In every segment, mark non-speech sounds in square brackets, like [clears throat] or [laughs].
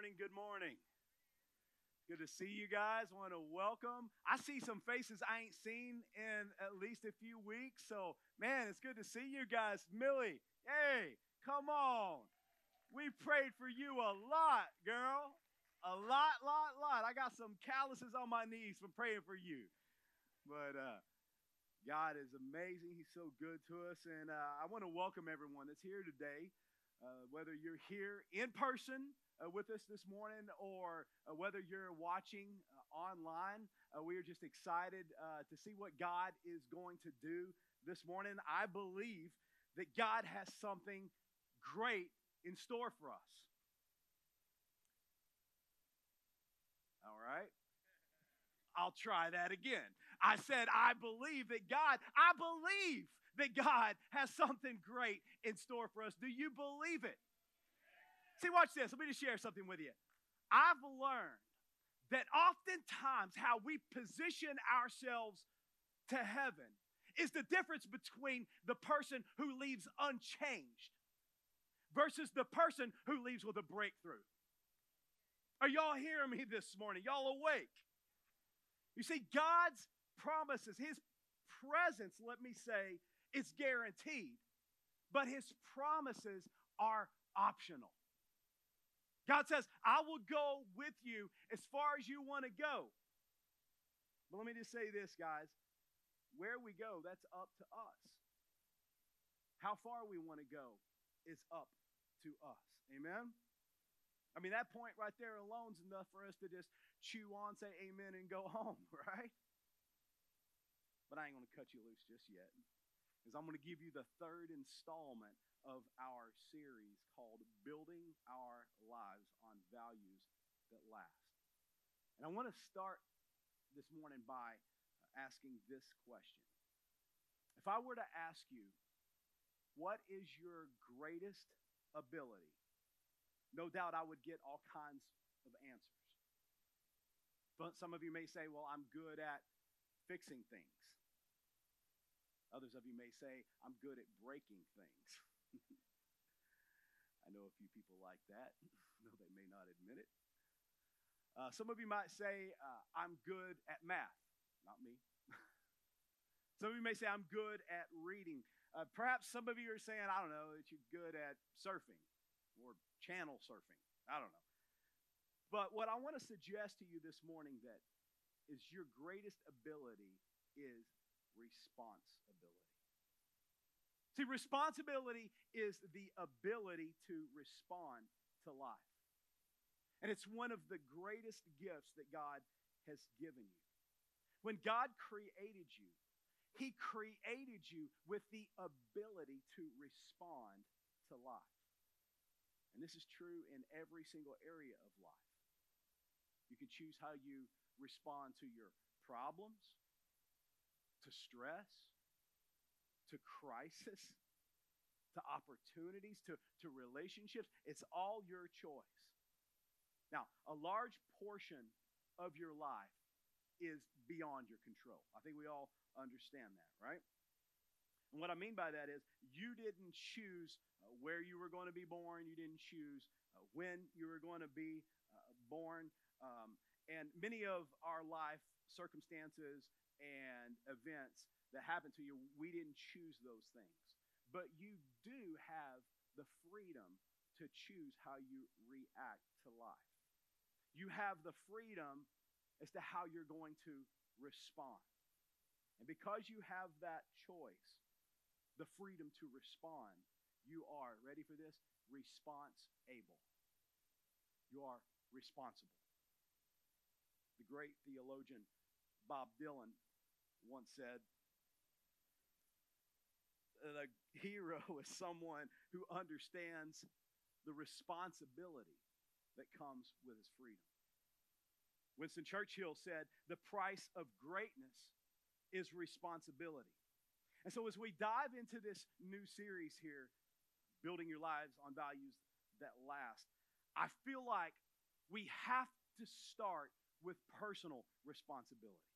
morning. Good morning. Good to see you guys. Want to welcome. I see some faces I ain't seen in at least a few weeks. So, man, it's good to see you guys. Millie, hey, come on. We prayed for you a lot, girl. A lot, lot, lot. I got some calluses on my knees from praying for you. But uh, God is amazing. He's so good to us. And uh, I want to welcome everyone that's here today, uh, whether you're here in person uh, with us this morning or uh, whether you're watching uh, online. Uh, we are just excited uh, to see what God is going to do this morning. I believe that God has something great in store for us. All right. I'll try that again. I said, I believe that God, I believe that God has something great in store for us. Do you believe it? See, watch this. Let me just share something with you. I've learned that oftentimes how we position ourselves to heaven is the difference between the person who leaves unchanged versus the person who leaves with a breakthrough. Are y'all hearing me this morning? Y'all awake? You see, God's promises, His presence, let me say, is guaranteed, but His promises are optional. God says, I will go with you as far as you want to go. But let me just say this, guys. Where we go, that's up to us. How far we want to go is up to us. Amen? I mean, that point right there alone is enough for us to just chew on, say amen, and go [laughs] home, right? But I ain't going to cut you loose just yet. Because I'm going to give you the third installment of our series called Building Our Lives on Values That Last. And I want to start this morning by asking this question. If I were to ask you, what is your greatest ability? No doubt I would get all kinds of answers. But some of you may say, well, I'm good at fixing things. Others of you may say, I'm good at breaking things. [laughs] I know a few people like that, [laughs] though they may not admit it. Uh, some of you might say, uh, I'm good at math. Not me. [laughs] some of you may say, I'm good at reading. Uh, perhaps some of you are saying, I don't know, that you're good at surfing or channel surfing. I don't know. But what I want to suggest to you this morning that is your greatest ability is responsibility. See, responsibility is the ability to respond to life. And it's one of the greatest gifts that God has given you. When God created you, He created you with the ability to respond to life. And this is true in every single area of life. You can choose how you respond to your problems, to stress, to crisis, [laughs] to opportunities, to, to relationships. It's all your choice. Now, a large portion of your life is beyond your control. I think we all understand that, right? And what I mean by that is you didn't choose uh, where you were going to be born, you didn't choose uh, when you were going to be uh, born. Um, and many of our life circumstances and events that happen to you, we didn't choose those things. But you do have the freedom to choose how you react to life. You have the freedom as to how you're going to respond. And because you have that choice, the freedom to respond, you are, ready for this? Response able. You are responsible. The great theologian Bob Dylan once said, that a hero [laughs] is someone who understands the responsibility that comes with his freedom. Winston Churchill said, The price of greatness is responsibility. And so, as we dive into this new series here, Building Your Lives on Values That Last, I feel like we have to start with personal responsibility.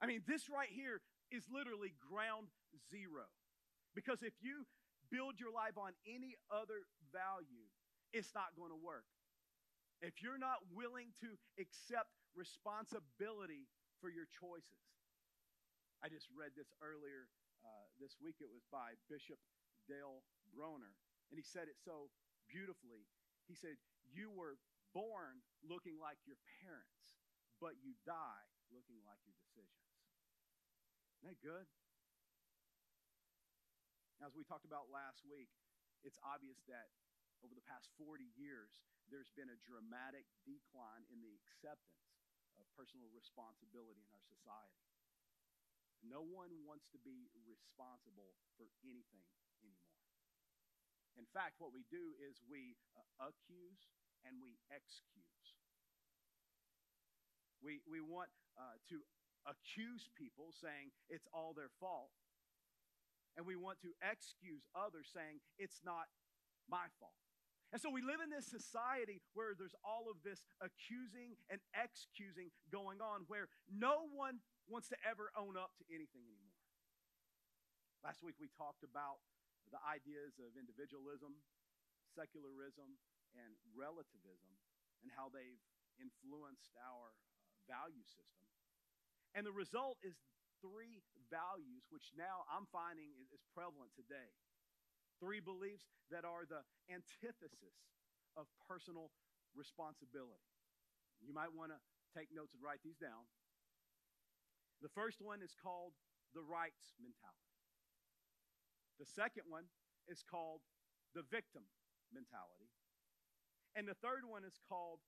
I mean, this right here is literally ground zero. Because if you build your life on any other value, it's not going to work. if you're not willing to accept responsibility for your choices. I just read this earlier uh, this week. It was by Bishop Dale Bronner, and he said it so beautifully. He said, You were born looking like your parents, but you die looking like your decisions. Isn't that good? As we talked about last week, it's obvious that over the past 40 years, there's been a dramatic decline in the acceptance of personal responsibility in our society. No one wants to be responsible for anything anymore. In fact, what we do is we uh, accuse and we excuse. We, we want uh, to accuse people saying it's all their fault. And we want to excuse others saying it's not my fault. And so we live in this society where there's all of this accusing and excusing going on, where no one wants to ever own up to anything anymore. Last week we talked about the ideas of individualism, secularism, and relativism, and how they've influenced our uh, value system. And the result is three values, which now I'm finding is, prevalent today Three beliefs that are the antithesis of personal responsibility. You might want to take notes and write these down. The first one is called the rights mentality. The second one is called the victim mentality. And the third one is called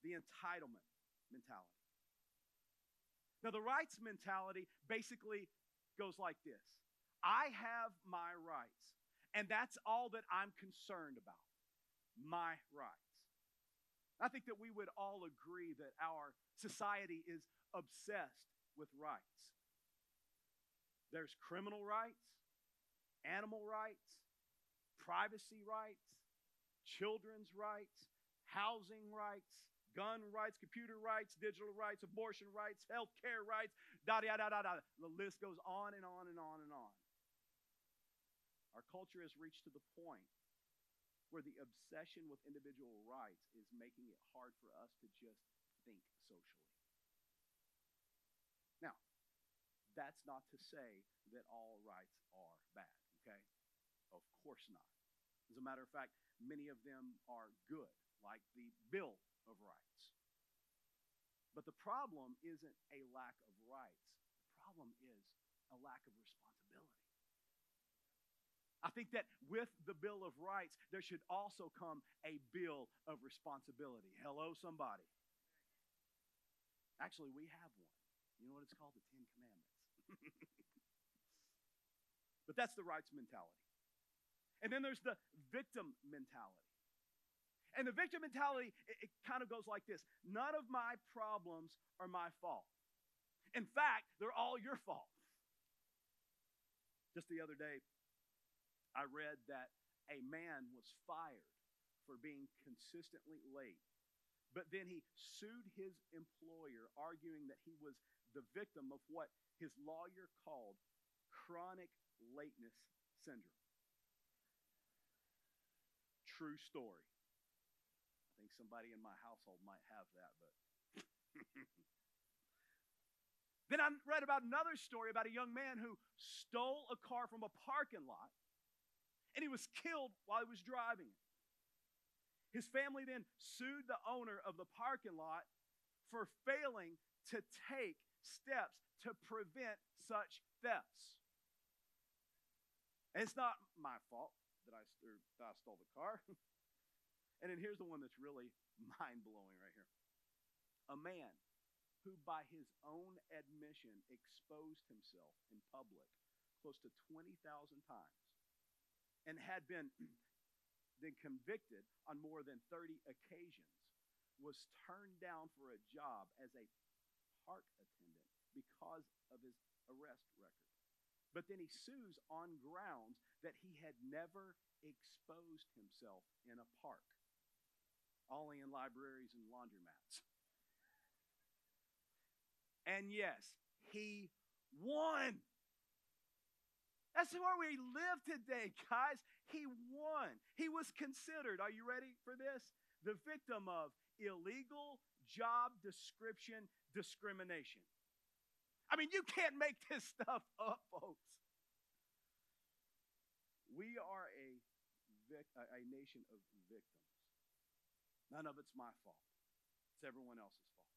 the entitlement mentality. Now, the rights mentality basically goes like this I have my rights. And that's all that I'm concerned about my rights. I think that we would all agree that our society is obsessed with rights. There's criminal rights, animal rights, privacy rights, children's rights, housing rights, gun rights, computer rights, digital rights, abortion rights, health care rights, da da da da da. The list goes on and on and on and on. Our culture has reached to the point where the obsession with individual rights is making it hard for us to just think socially. Now, that's not to say that all rights are bad, okay? Of course not. As a matter of fact, many of them are good, like the Bill of Rights. But the problem isn't a lack of rights, the problem is a lack of responsibility. I think that with the Bill of Rights, there should also come a bill of responsibility. Hello, somebody. Actually, we have one. You know what it's called? The Ten Commandments. [laughs] but that's the rights mentality. And then there's the victim mentality. And the victim mentality, it, it kind of goes like this None of my problems are my fault. In fact, they're all your fault. Just the other day, I read that a man was fired for being consistently late. But then he sued his employer, arguing that he was the victim of what his lawyer called chronic lateness syndrome. True story. Think somebody in my household might have that, but. [laughs] then I read about another story about a young man who stole a car from a parking lot and he was killed while he was driving it. His family then sued the owner of the parking lot for failing to take steps to prevent such thefts. And it's not my fault that I, that I stole the car. [laughs] and then here's the one that's really [laughs] mind blowing right here. A man who, by his own admission, exposed himself in public close to 20,000 times and had been, [clears throat] been convicted on more than 30 occasions, was turned down for a job as a park attendant because of his arrest record. But then he sues on grounds that he had never exposed himself in a park, only in libraries and laundromats. And yes, he won. That's where we live today, guys. He won. He was considered, are you ready for this? the victim of illegal job description discrimination. I mean, you can't make this stuff up, folks. We are a, vic- a nation of victims. None of it's my fault, it's everyone else's fault.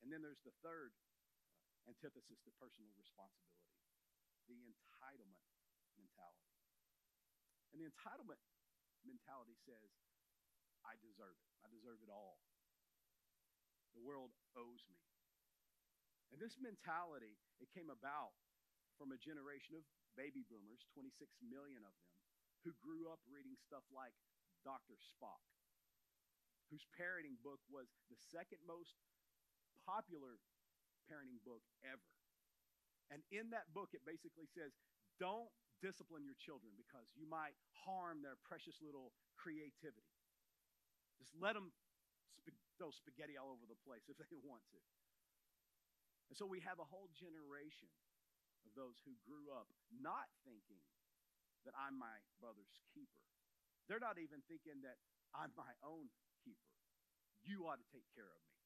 And then there's the third uh, antithesis to personal responsibility the entitlement mentality. And the entitlement mentality says, I deserve it. I deserve it all. The world owes me. And this mentality, it came about from a generation of baby boomers, 26 million of them, who grew up reading stuff like Dr. Spock, whose parenting book was the second most popular parenting book ever. And in that book, it basically says, don't discipline your children because you might harm their precious little creativity. Just let them sp- throw spaghetti all over the place if they [laughs] want to. And so we have a whole generation of those who grew up not thinking that I'm my brother's keeper. They're not even thinking that I'm my own You ought to take care of me.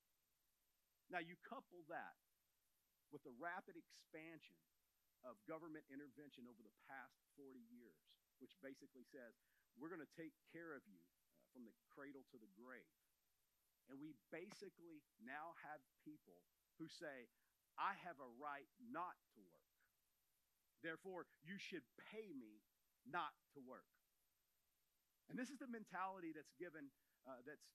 Now, you couple that with the rapid expansion of government intervention over the past 40 years, which basically says we're going to take care of you uh, from the cradle to the grave. And we basically now have people who say, I have a right not to work. Therefore, you should pay me not to work. And this is the mentality that's given, uh, that's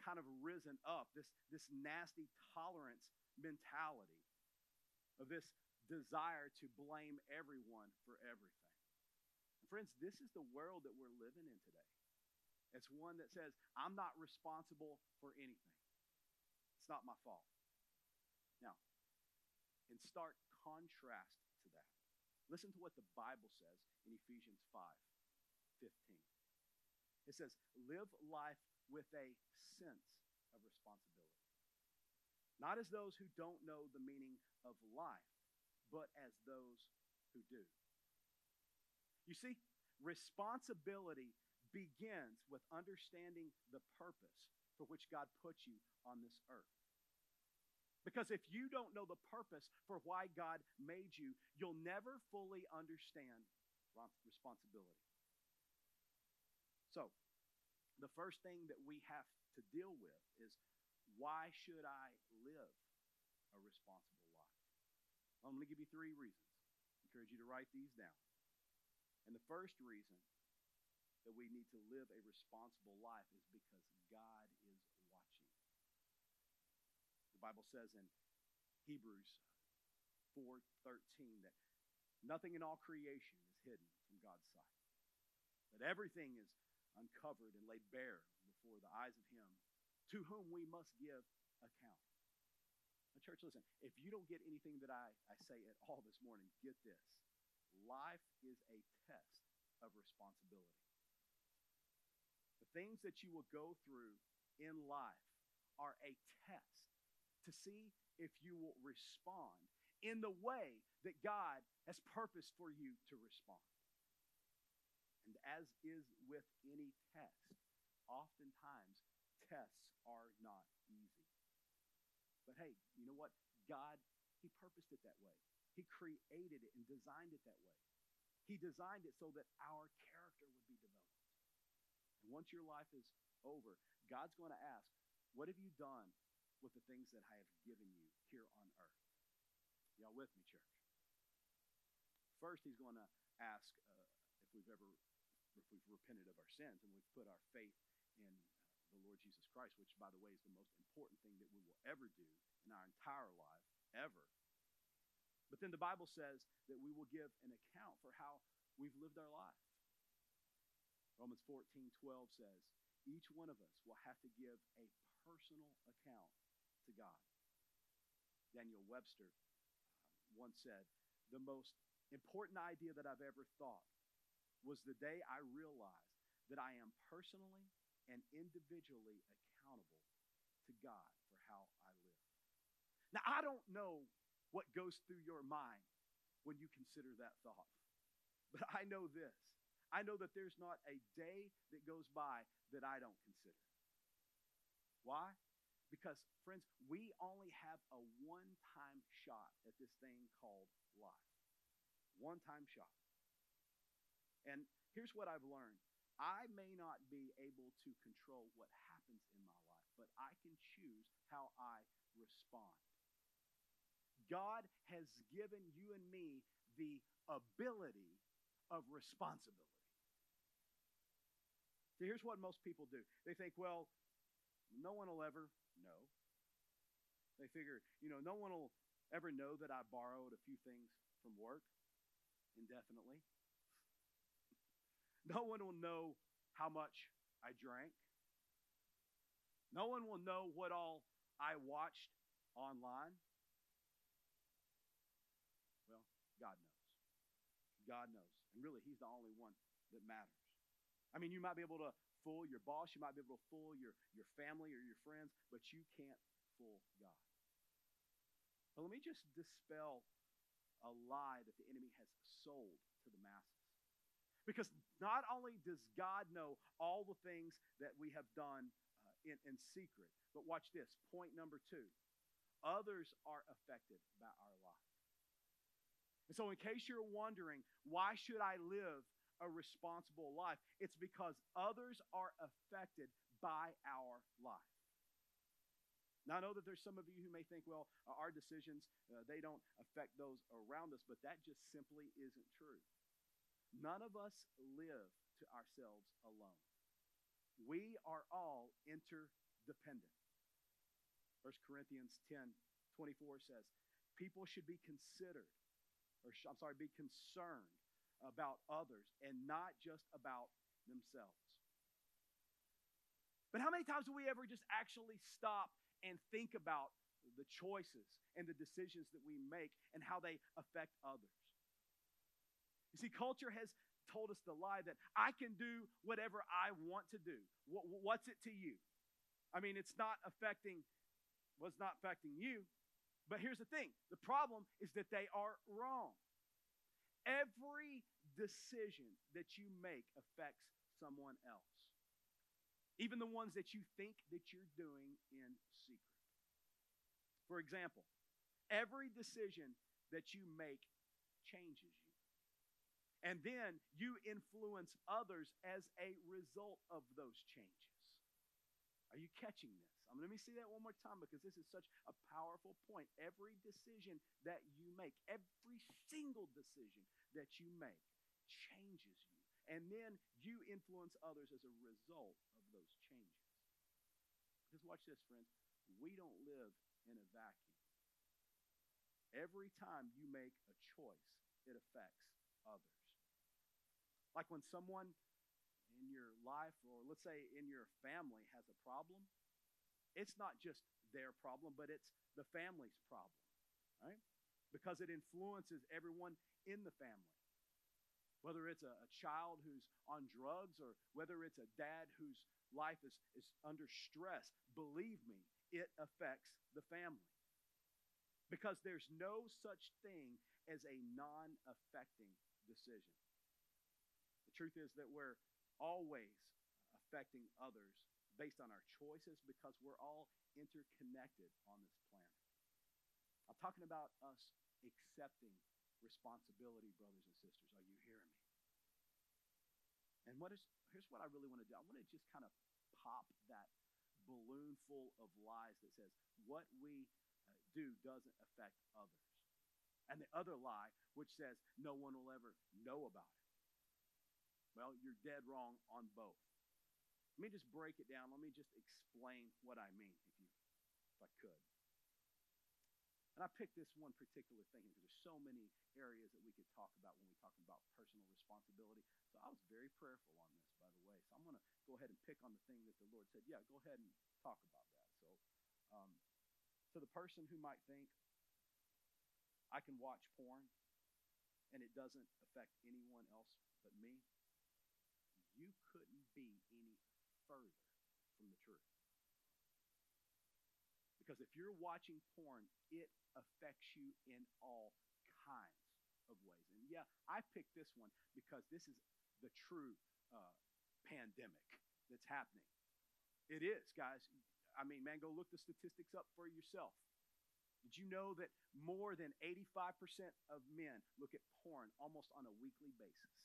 kind of risen up, this, this nasty tolerance mentality of this desire to blame everyone for everything. And friends, this is the world that we're living in today. It's one that says, I'm not responsible for anything. It's not my fault. Now, in stark contrast to that, listen to what the Bible says in Ephesians 5 15. It says, Live life with a sense of responsibility. Not as those who don't know the meaning of life, but as those who do. You see, responsibility begins with understanding the purpose for which God put you on this earth. Because if you don't know the purpose for why God made you, you'll never fully understand responsibility. So, the first thing that we have to deal with is why should I live a responsible life? I'm going to give you three reasons. I encourage you to write these down. And the first reason that we need to live a responsible life is because God is watching. The Bible says in Hebrews 4:13 that nothing in all creation is hidden from God's sight. That everything is uncovered and laid bare before the eyes of him to whom we must give account. Now, church, listen, if you don't get anything that I, I say at all this morning, get this. Life is a test of responsibility. The things that you will go through in life are a test to see if you will respond in the way that God has purposed for you to respond. And as is with any test, oftentimes tests are not easy. But hey, you know what? God, He purposed it that way. He created it and designed it that way. He designed it so that our character would be developed. And once your life is over, God's going to ask, What have you done with the things that I have given you here on earth? Y'all with me, church? First, He's going to ask uh, if we've ever if we've repented of our sins and we've put our faith in the Lord Jesus Christ, which, by the way, is the most important thing that we will ever do in our entire life, ever. But then the Bible says that we will give an account for how we've lived our life. Romans 14 12 says, each one of us will have to give a personal account to God. Daniel Webster um, once said, The most important idea that I've ever thought was the day I realized that I am personally and individually accountable to God for how I live. Now, I don't know what goes through your mind when you consider that thought, but I know this. I know that there's not a day that goes by that I don't consider. Why? Because, friends, we only have a one time shot at this thing called life. One time shot. And here's what I've learned I may not be able to control what happens in my life, but I can choose how I respond. God has given you and me the ability of responsibility. So here's what most people do they think, well, no one will ever know. They figure, you know, no one will ever know that I borrowed a few things from work indefinitely. No one will know how much I drank. No one will know what all I watched online. Well, God knows. God knows. And really, He's the only one that matters. I mean, you might be able to fool your boss, you might be able to fool your, your family or your friends, but you can't fool God. But let me just dispel a lie that the enemy has sold to the masses. Because not only does God know all the things that we have done uh, in, in secret, but watch this point number two others are affected by our life. And so, in case you're wondering, why should I live a responsible life? It's because others are affected by our life. Now, I know that there's some of you who may think, well, our decisions, uh, they don't affect those around us, but that just simply isn't true. None of us live to ourselves alone. We are all interdependent. 1 Corinthians 10 24 says, People should be considered, or I'm sorry, be concerned about others and not just about themselves. But how many times do we ever just actually stop and think about the choices and the decisions that we make and how they affect others? You see, culture has told us the lie that I can do whatever I want to do. What's it to you? I mean, it's not affecting, well, not affecting you. But here's the thing the problem is that they are wrong. Every decision that you make affects someone else, even the ones that you think that you're doing in secret. For example, every decision that you make changes you. And then you influence others as a result of those changes. Are you catching this? Um, let me see that one more time because this is such a powerful point. Every decision that you make, every single decision that you make changes you. And then you influence others as a result of those changes. Because watch this, friends. We don't live in a vacuum. Every time you make a choice, it affects others. Like when someone in your life, or let's say in your family, has a problem, it's not just their problem, but it's the family's problem, right? Because it influences everyone in the family. Whether it's a, a, child who's on drugs or whether it's a dad whose life is, is under stress, believe me, it affects the family. Because there's no such thing as a non affecting decision. Truth is that we're always affecting others based on our choices because we're all interconnected on this planet. I'm talking about us accepting responsibility, brothers and sisters. Are you hearing me? And what is here's what I really want to do. I want to just kind of pop that balloon full of lies that says what we uh, do doesn't affect others. And the other lie, which says no one will ever know about it. Well, you're dead wrong on both. Let me just break it down. Let me just explain what I mean, if you if I could. And I picked this one particular thing because there's so many areas that we could talk about when we talk about personal responsibility. So I was very prayerful on this, by the way. So I'm going to go ahead and pick on the thing that the Lord said, yeah, go ahead and talk about that. So, um, to the person who might think, I can watch porn and it doesn't affect anyone else but me, you couldn't be any further from the truth. Because if you're watching porn, it affects you in all kinds of ways. And yeah, I picked this one because this is the true uh, pandemic that's happening. It is, guys. I mean, man, go look the statistics up for yourself. Did you know that more than 85% of men look at porn almost on a weekly basis?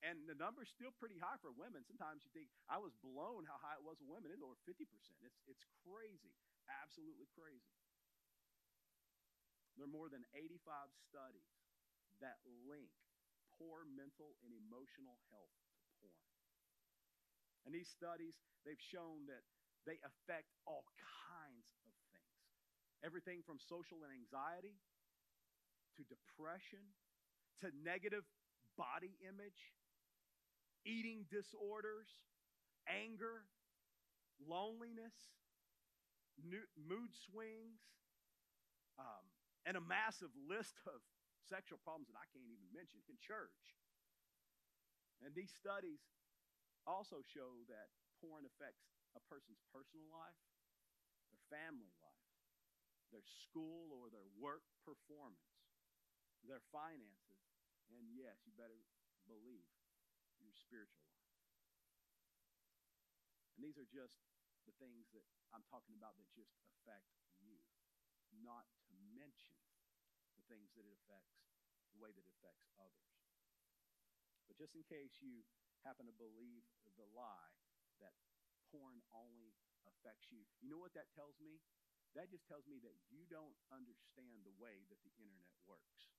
And the number's still pretty high for women. Sometimes you think, I was blown how high it was for women. It's over 50%. It's, it's crazy, absolutely crazy. There are more than 85 studies that link poor mental and emotional health to porn. And these studies, they've shown that they affect all kinds of things everything from social anxiety to depression to negative body image, eating disorders, anger, loneliness, mood swings, um, and a massive list of sexual problems that I can't even mention in church. And these studies also show that porn affects a person's personal life, their family life, their school or their work performance, their finances, and yes, you better believe your spiritual life. And these are just the things that I'm talking about that just affect you, not to mention the things that it affects, the way that it affects others. But just in case you happen to believe the lie that porn only affects you. You know what that tells me? That just tells me that you don't understand the way that the internet works.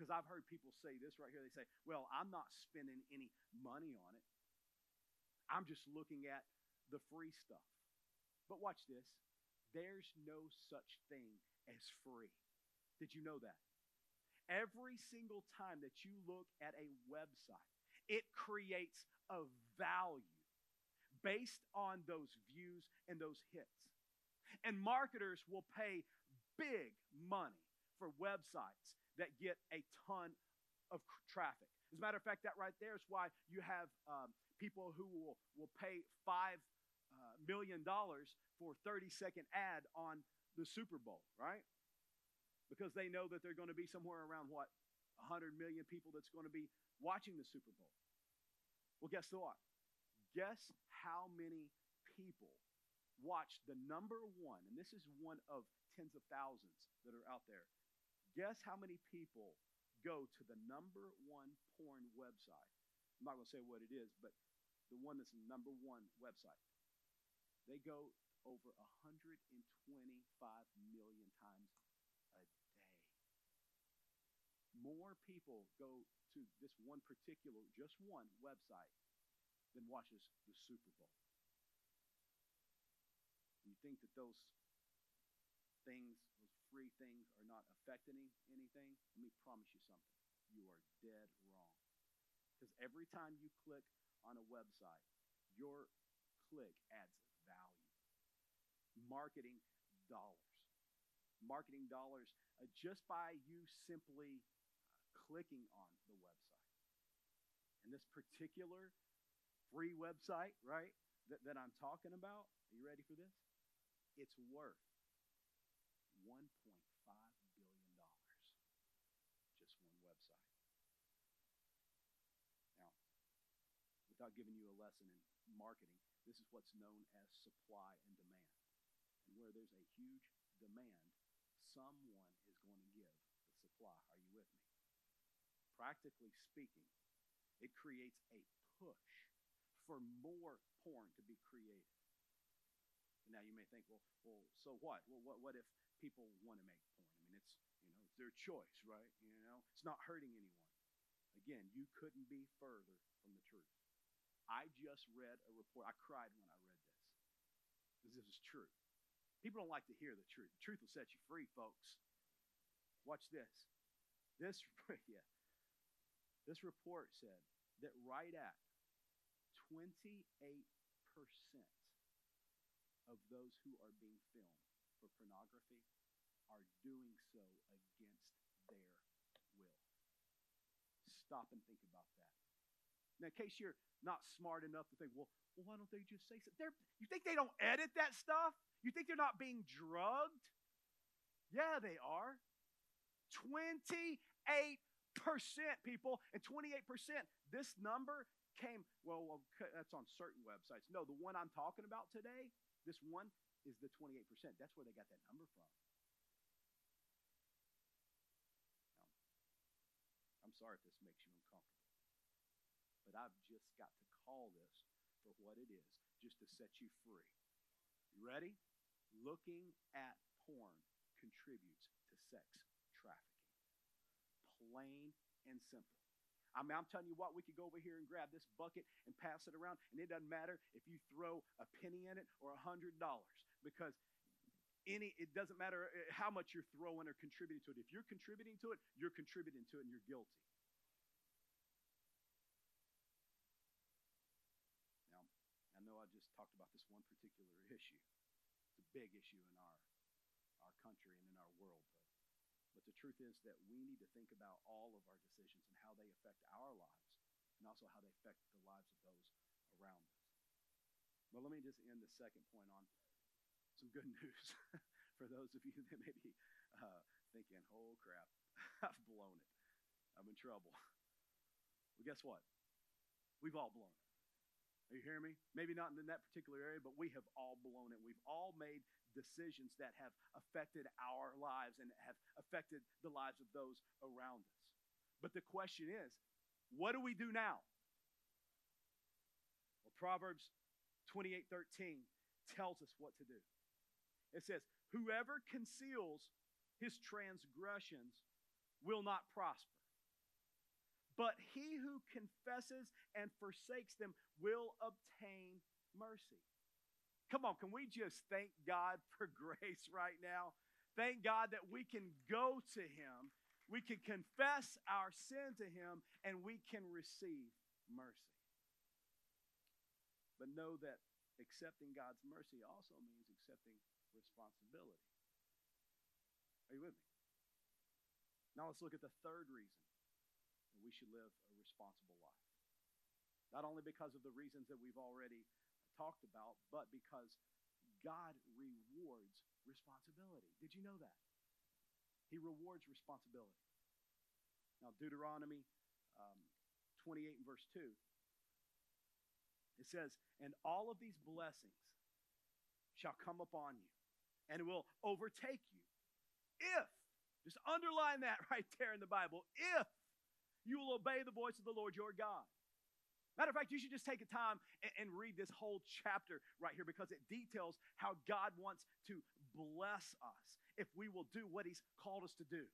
Because I've heard people say this right here. They say, well, I'm not spending any money on it. I'm just looking at the free stuff. But watch this there's no such thing as free. Did you know that? Every single time that you look at a website, it creates a value based on those views and those hits. And marketers will pay big money for websites that get a ton of traffic. As a matter of fact, that right there is why you have um, people who will, will pay five uh, million dollars for 30 second ad on the Super Bowl, right? because they know that they're going to be somewhere around what 100 million people that's going to be watching the Super Bowl. Well, guess what? Guess how many people watch the number one, and this is one of tens of thousands that are out there. Guess how many people go to the number one porn website? I'm not going to say what it is, but the one that's the number one website. They go over 125 million times a day. more people go to this one particular, just one website than watches the Super Bowl. You think that those things, those free things, are not affecting anything? Let me promise you something. You are dead wrong. Because every time you click on a website, your click adds value. Marketing dollars. Marketing dollars uh, just by you simply clicking on the website. And this particular free website, right, that, that I'm talking about, are you ready for this? It's worth $1.5 billion. Just one website. Now, without giving you a lesson in marketing, this is what's known as supply and demand. And where there's a huge demand, someone is going to give the supply. Are you with me? practically speaking, it creates a push for more porn to be created. Now you may think, well, well, so what? Well, what, what if people want to make porn? I mean, it's you know, it's their choice, right? You know, it's not hurting anyone. Again, you couldn't be further from the truth. I just read a report. I cried when I read this. Because this is true. People don't like to hear the truth. The truth will set you free, folks. Watch this. This, [laughs] yeah, this report said that right at 28% of those who are being filmed for pornography are doing so against their will. Stop and think about that. Now, in case you're not smart enough to think, well, well why don't they just say so? They're, you think they don't edit that stuff? You think they're not being drugged? Yeah, they are. 28 percent people, and 28%, this number came, well, that's on certain websites. No, the one I'm talking about today, this one is the 28%. That's where they got that number from. Now, I'm sorry if this makes you but I've just got to call this for what it is, just to set you free. You ready? Looking at porn contributes to sex trafficking. Plain and simple. I mean, I'm telling you what, we could go over here and grab this bucket and pass it around, and it doesn't matter if you throw a penny in it or a hundred dollars, because any it doesn't matter uh, how much you're throwing or contributing to it. If you're contributing to it, you're contributing to it and you're guilty. Now, I know I just talked about this one particular issue. It's a big issue in our our country and in our world. But the truth is that we need to think about all of our decisions and how they affect our lives and also how they affect the lives of those around us. But let me just end the second point on some good [laughs] news [laughs] for those of you that may be uh, thinking, oh crap, [laughs] I've blown it. I'm in trouble. Well, guess what? We've all blown it. Are you hearing me? Maybe not in that particular area, but we have all blown it. We've all made decisions that have affected our lives and have affected the lives of those around us. But the question is, what do we do now? Well, Proverbs 28 13 tells us what to do. It says, Whoever conceals his transgressions will not prosper. But he who confesses and forsakes them will obtain mercy. Come on, can we just thank God [laughs] for grace right now? Thank God that we can go to him, we can confess our sin to him, and we can receive mercy. But know that accepting God's mercy also means accepting responsibility. Are you with me? Now let's look at the third reason that we should live a responsible life. Not only because of the reasons that we've already talked about, but because God rewards responsibility. Did you know that? He rewards responsibility. Now, Deuteronomy um, 28 and verse 2, it says, And all of these blessings shall come upon you, and will overtake you if, just underline that [laughs] right there in the Bible, if you will obey the voice of the Lord your God. Matter of fact, you should just take a time and, and, read this whole chapter right here because it details how God wants to bless us if we will do what He's called us to do,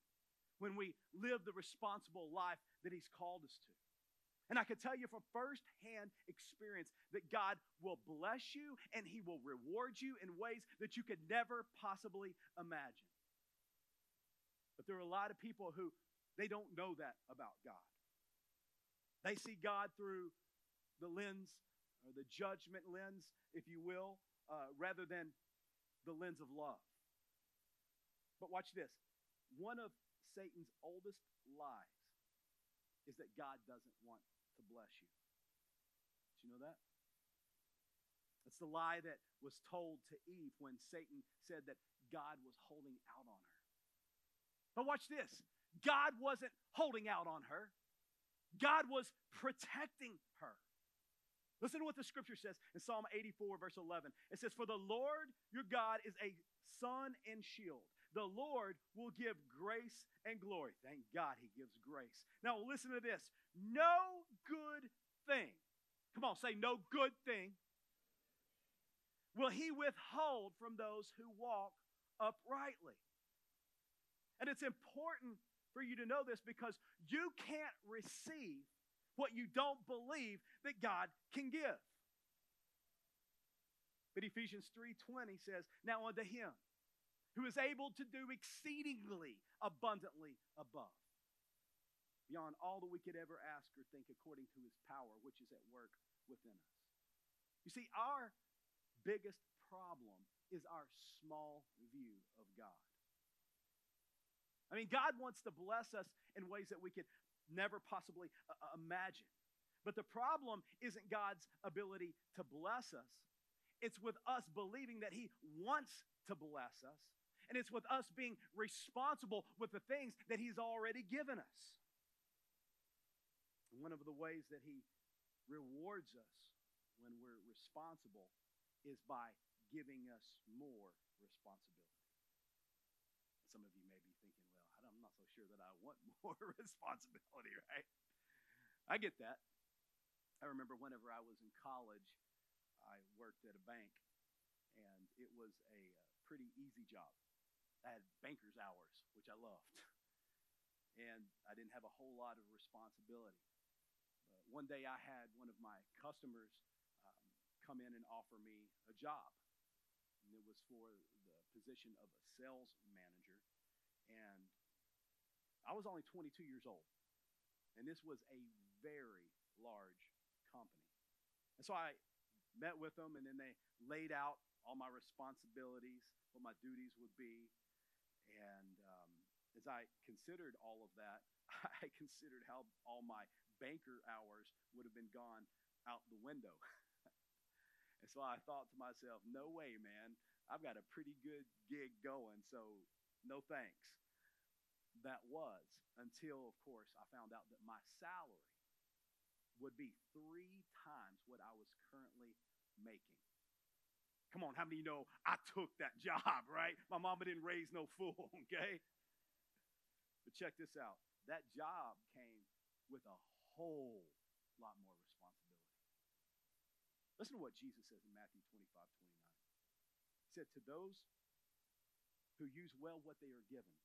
when we live the responsible life that He's called us to. And I can tell you from firsthand experience that God will bless you and He will reward you in ways that you could never possibly imagine. But there are a lot of people who they don't know that about God. They see God through the lens, or the judgment lens, if you will, uh, rather than the lens of love. But watch this. One of Satan's oldest lies is that God doesn't want to bless you. Did you know that? That's the lie that was told to Eve when Satan said that God was holding out on her. But watch this God wasn't holding out on her, God was protecting her. Listen to what the scripture says in Psalm 84, verse 11. It says, For the Lord your God is a sun and shield. The Lord will give grace and glory. Thank God he gives grace. Now, listen to this no good thing, come on, say no good thing, will he withhold from those who walk uprightly. And it's important for you to know this because you can't receive what you don't believe that God can give. But Ephesians 3:20 says, "Now unto him who is able to do exceedingly abundantly above beyond all that we could ever ask or think according to his power which is at work within us." You see, our biggest problem is our small view of God. I mean, God wants to bless us in ways that we could never possibly uh, uh, imagine. But the problem isn't God's ability to bless us, it's with us believing that He wants to bless us. And it's with us being responsible with the things that He's already given us. One of the ways that He rewards us when we're responsible is by giving us more responsibility. Some of you may be thinking, well, I'm not so sure that I want [laughs] more responsibility, right? I get that. I remember whenever I was in college, I worked at a bank, and it was a pretty easy job. I had banker's hours, which I loved, [laughs] and I didn't have a whole lot of responsibility. But one day I had one of my customers um, come in and offer me a job, and it was for the position of a sales manager. And I was only 22 years old, and this was a very large company. And so I met with them, and then they laid out all my responsibilities, what my duties would be. And um, as I considered all of that, [laughs] I considered how all my banker hours would have been gone out the window. [laughs] and so I thought to myself, no way, man. I've got a pretty good gig going, so no thanks. That was until, of course, I found out that my salary would be three times what I was currently making. Come on, how many you know I took that [laughs] job, right? My mama didn't raise no fool, [laughs] okay? But check this out that job came with a whole lot more responsibility. Listen to what Jesus says in Matthew 25 29. He said, To those who use well what they are given,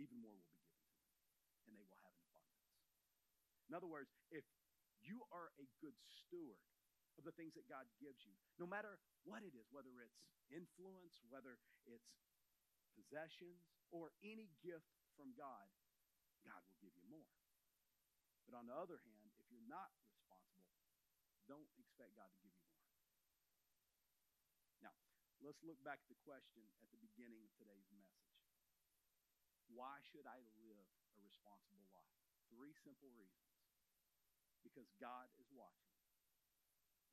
even more will be given to them, and they will have an abundance. In other words, if you are a good steward of the things that God gives you, no matter what it is, whether it's influence, whether it's possessions, or any gift from God, God will give you more. But on the other hand, if you're not responsible, don't expect God to give you more. Now, let's look back at the question at the beginning of today's message. Why should I live a responsible life? Three simple reasons. Because God is watching,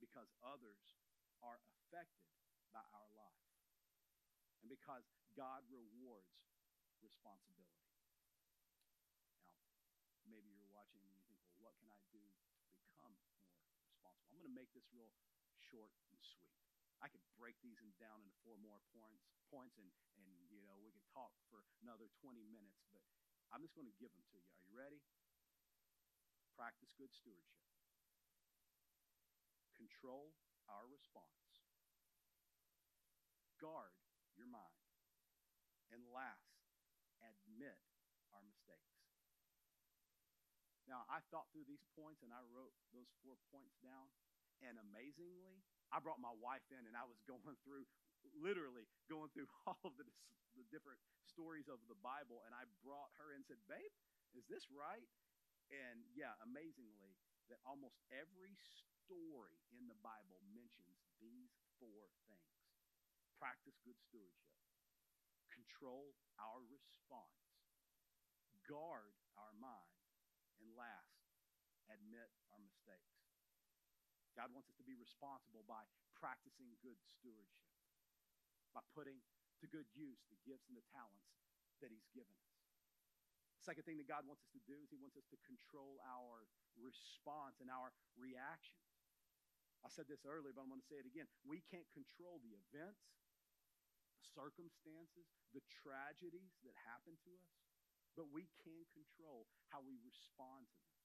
because others are affected by our life, and because God rewards responsibility. Now, maybe you're watching and you think, well, what can I do to become more responsible? I'm going to make this real short and sweet. I could break these down into four more points, points, and and you know talk for another 20 minutes, but I'm just going to give them to you. Are you ready? Practice good stewardship. Control our response. Guard your mind. And last, admit our mistakes. Now, I thought through these points and I wrote those four points down. And amazingly, I brought my wife in and I was [laughs] going through, literally going through [laughs] all of the, the different stories of the Bible. And I brought her and said, Babe, is this right? And yeah, amazingly, that almost every story in the Bible mentions these four things practice good stewardship, control our response, guard our mind, and last, admit our mistakes. God wants us to be responsible by practicing good stewardship, by putting to good use the gifts and the talents that He's given us. The second thing that God wants us to do is He wants us to control our response and our reactions. I said this earlier, but I'm going to say it again. We can't control the events, the circumstances, the tragedies that happen to us, but we can control how we respond to them.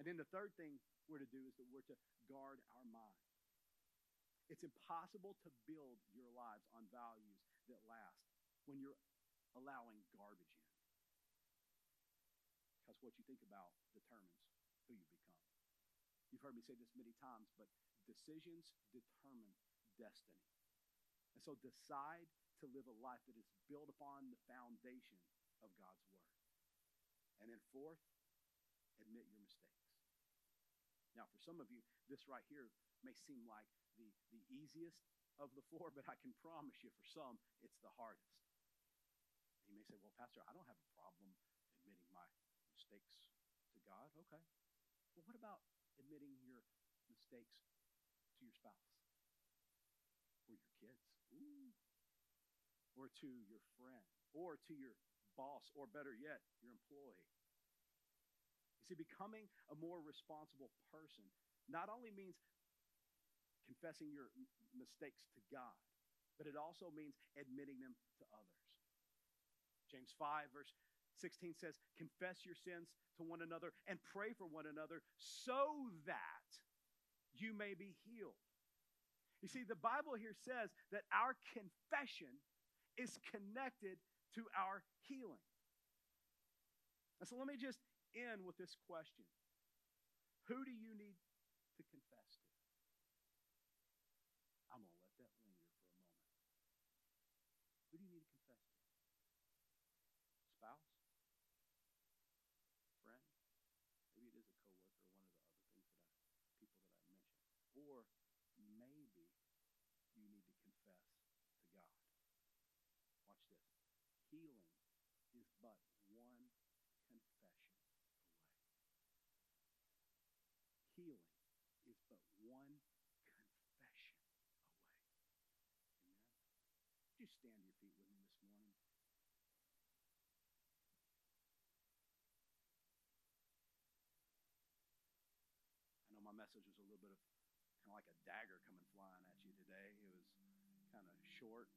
And then the third thing we're to do is that we're to guard our mind. It's impossible to build your lives on values that last when you're allowing garbage in. Because what you think about determines who you become. You've heard me say this many times, but decisions determine destiny. And so decide to live a life that is built upon the foundation of God's Word. And then, fourth, admit your mistakes. Now, for some of you, this right here may seem like the, the easiest of the four, but I can promise you for some, it's the hardest. You may say, well, Pastor, I don't have a problem admitting my mistakes to God. Okay. Well, what about admitting your mistakes to your spouse or your kids? Ooh. Or to your friend or to your boss, or better yet, your employee. You see, becoming a more responsible person not only means confessing your mistakes to God, but it also means admitting them to others. James 5, verse 16 says, Confess your sins to one another and pray for one another so that you may be healed. You see, the Bible here says that our confession is connected to our healing. And so let me just end with this question Who do you need to confess to? I'm going to let that linger for a moment. Who do you need to confess to? Spouse? Friend? Maybe it is a coworker or one of the other things that I, people that I mentioned. Or maybe you need to confess to God. Watch this. Healing is but one confession away. Healing is but one confession away. Amen. Would you stand to your feet with me this morning? I know my message was a little bit of kind of like a dagger coming flying at you today. It was kind of short,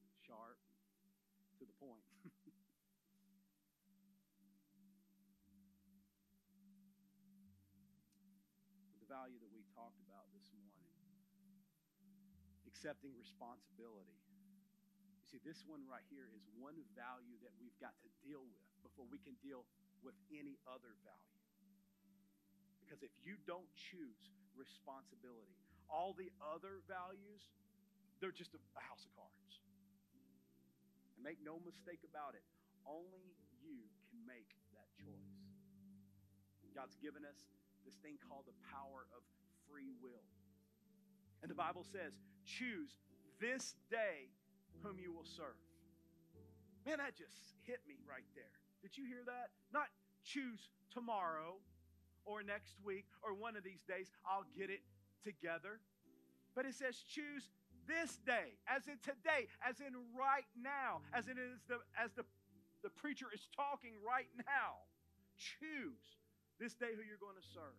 and sharp, to the point. the value that we talked about this morning, accepting responsibility. You see, this one right here is one value that we've got to deal with before we can deal with any other value. Because if you don't choose responsibility, all the other values, they're just a, a house of cards. And make no mistake about it, only you can make that choice. God's given us this thing called the power of free will. And the Bible says, choose this day whom you will serve. Man, that just hit me right there. Did you hear that? Not choose tomorrow or next week or one of these days, I'll get it together. But it says, choose this day, as in today, as in right now, as in is the as the, the preacher is talking right now. Choose this day who you're going to serve.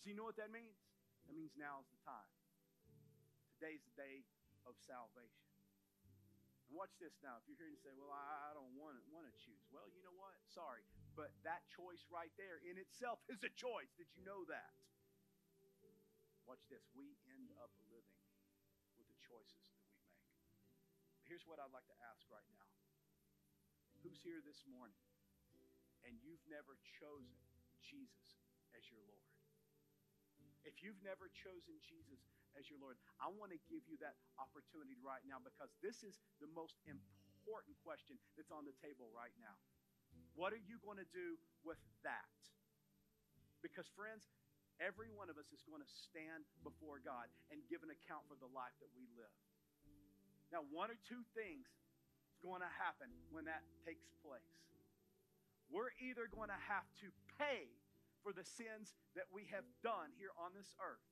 So you know what that means? That means now is the time. Today's the day of salvation. And watch this now. If you're here and say, "Well, I, I don't want to want to choose," well, you know what? Sorry, but that choice right there in itself [laughs] is a choice. Did you know that? Watch this. We end up living with the choices that we make. Here's what I'd like to ask right now. Who's here this morning and you've never chosen Jesus as your Lord? If you've never chosen Jesus as your Lord, I want to give you that opportunity right now because this is the most important question that's on the table right now. What are you going to do with that? Because, friends, every one of us is going to stand before God and give an account for the life that we live. Now, one or two things is going to happen when that takes place. We're either going to have to pay for the sins that we have done here on this earth,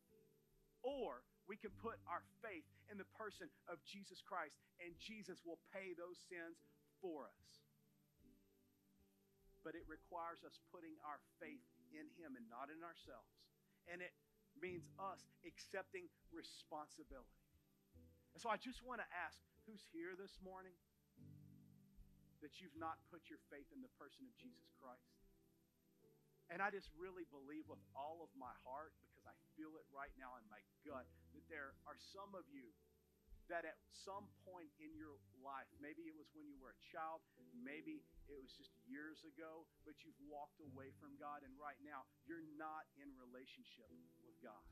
or we can put our faith in the person of Jesus Christ, and Jesus will pay those sins for us. But it requires us putting our faith in Him and not in ourselves. And it means us accepting responsibility. And so I just want to ask who's here this morning that you've not put your faith in the person of Jesus Christ? And I just really believe with all of my heart, because I feel it right now in my gut, that there are some of you that at some point in your life, maybe it was when you were a child, maybe it was just years ago, but you've walked away from God, and right now you're not in relationship with God.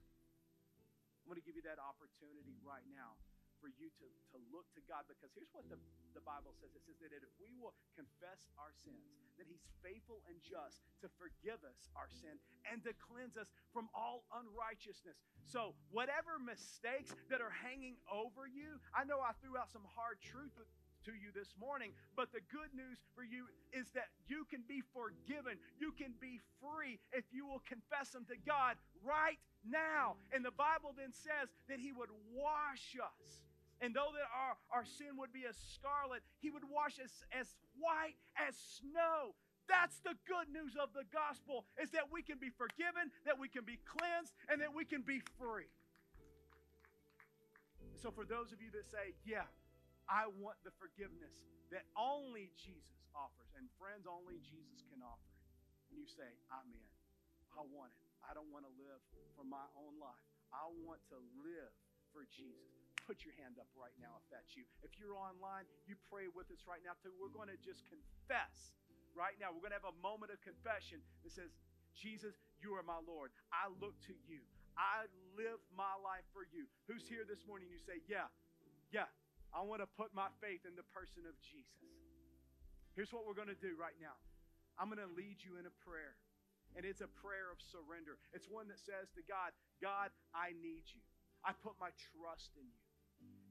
I'm going to give you that opportunity right now for you to, to look to God because here's what the, the Bible says it says that if we will confess our sins, that He's faithful and just to forgive us our sin and to cleanse us from all unrighteousness. So, whatever mistakes that are hanging over you, I know I threw out some hard truth to you this morning. But the good news for you is that you can be forgiven. You can be free if you will confess them to God right now. And the Bible then says that He would wash us. And though that our, our sin would be as scarlet, He would wash us as white as snow. That's the good news of the gospel is that we can be forgiven, that we can be cleansed, and that we can be free. So for those of you that say, "Yeah, I want the forgiveness that only Jesus offers, and friends, only Jesus can offer it. And you say, I'm in. I want it. I don't want to live for my own life. I want to live for Jesus. Put your hand up right now if that's you. If you're online, you pray with us right now. We're going to just confess right now. We're going to have a moment of confession that says, Jesus, you are my Lord. I look to you. I live my life for you. Who's here this morning? You say, Yeah, yeah, I want to put my faith in the person of Jesus. Here's what we're going to do right now I'm going to lead you in a prayer. And it's a prayer of surrender. It's one that says to God, God, I need you. I put my trust in you.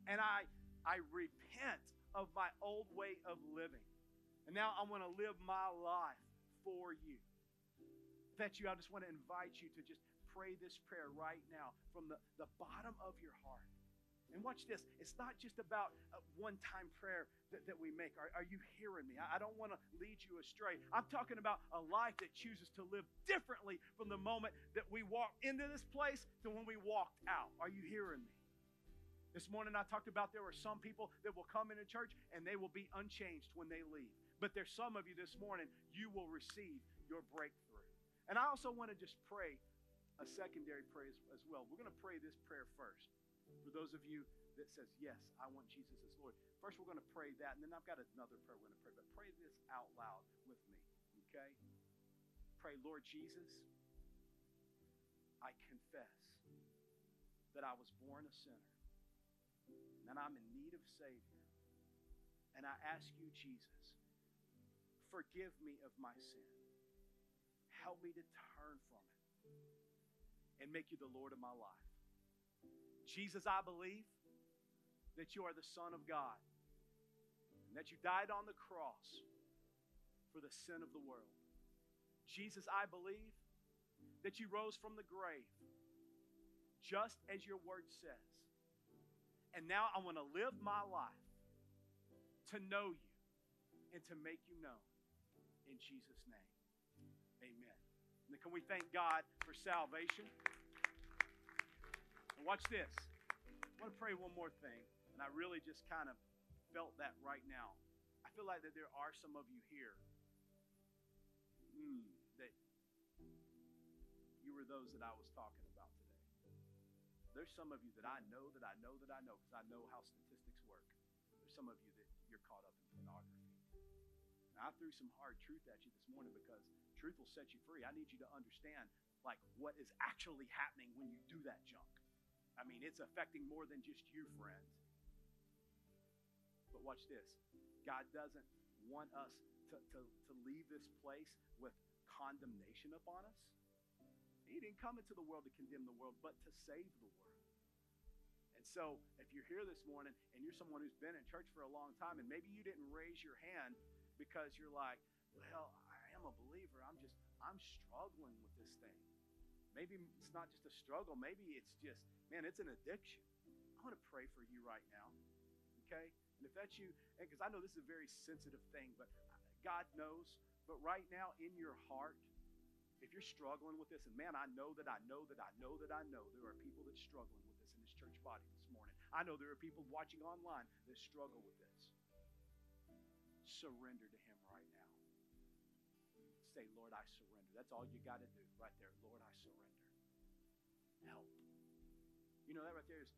And I, I repent of my old way of living. And now I want to live my life for you. If that's you, I just want to invite you to just pray this prayer right now from the, the bottom of your heart. And watch this. It's not just about a one time prayer that, that we make. Are, are you hearing me? I, I don't want to lead you astray. I'm talking about a life that chooses to live differently from the moment that we walked into this place to when we walked out. Are you hearing me? This morning I talked about there are some people that will come into church and they will be unchanged when they leave. But there's some of you this morning, you will receive your breakthrough. And I also want to just pray a secondary prayer as, well. We're going to pray this prayer first. For those of you that says, yes, I want Jesus as Lord. First, we're going to pray that, and then I've got another prayer we're going to pray. But pray this out loud with me, okay? Pray, Lord Jesus, I confess that I was born a sinner, and I'm in need of Savior. And I ask you, Jesus, forgive me of my sin. Help me to turn from it and make you the Lord of my life. Jesus, I believe that you are the Son of God and that you died on the cross for the sin of the world. Jesus, I believe that you rose from the grave just as your word says. And now I want to live my life to know you and to make you known. In Jesus' name, amen. And can we thank God for salvation? watch this. I want to pray one more thing, and I really just kind of felt that right now. I feel like that there are some of you here mm, that you were those that I was talking about. There's some of you that I know that I know that I know because I know how statistics work. There's some of you that you're caught up in pornography. Now, I threw some hard truth at you this morning because truth will set you free. I need you to understand like what is actually happening when you do that junk. I mean, it's affecting more than just you, friends. But watch this God doesn't want us to, to, to leave this place with condemnation upon us. He didn't come into the world to condemn the world, but to save the world. And so, if you're here this morning and you're someone who's been in church for a long time, and maybe you didn't raise your hand because you're like, well, I am a believer. I'm just, I'm struggling with this thing. Maybe it's not just a struggle. Maybe it's just, man, it's an addiction. I want to pray for you right now. Okay? And if that's you, because I know this is a very sensitive thing, but uh, God knows. But right now in your heart, if you're struggling with this, and man, I know that I know that I know that I know there are people that struggling with church body this morning. I know there are people watching online that struggle with this. Surrender to Him right now. Say, Lord, I surrender. That's all you got to do right there. Lord, I surrender help. You know, that right there is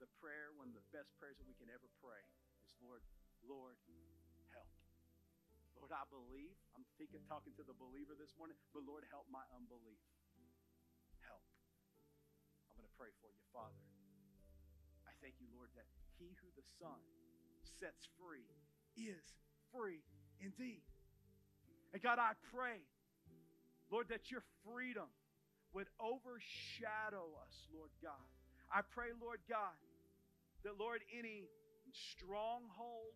the prayer, one of the best prayers that we can ever pray is, Lord, Lord, help. Lord, I believe. I'm thinking, talking to the believer this morning, but Lord, help my unbelief. Help. I'm going to pray for you, Father. Thank you, Lord, that he who the Son sets free is free indeed. And God, I pray, Lord, that your freedom would overshadow us, Lord God. I pray, Lord God, that, Lord, any stronghold,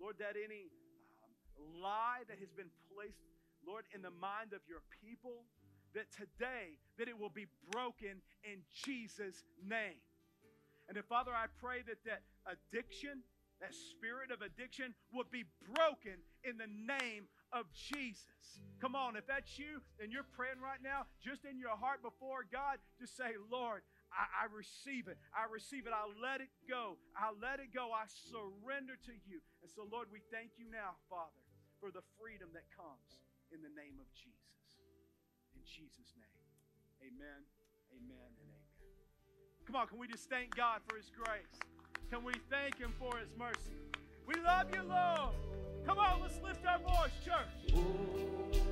Lord, that any um, lie that has been placed, Lord, in the mind of your people, that today, that it will be broken in Jesus' name. And then, Father, I pray that that addiction, that spirit of addiction would be broken in the name of Jesus. Come on, if that's you and you're praying right now, just in your heart before God, just say, Lord, I, I, receive it. I receive it. I'll let it go. I'll let it go. I surrender to you. And so, Lord, we thank you now, Father, for the freedom that comes in the name of Jesus. In Jesus' name. Amen, amen, and amen. Come on, can we just thank God for his grace? Can we thank him for his mercy? We love you, Lord. Come on, let's lift our voice, church.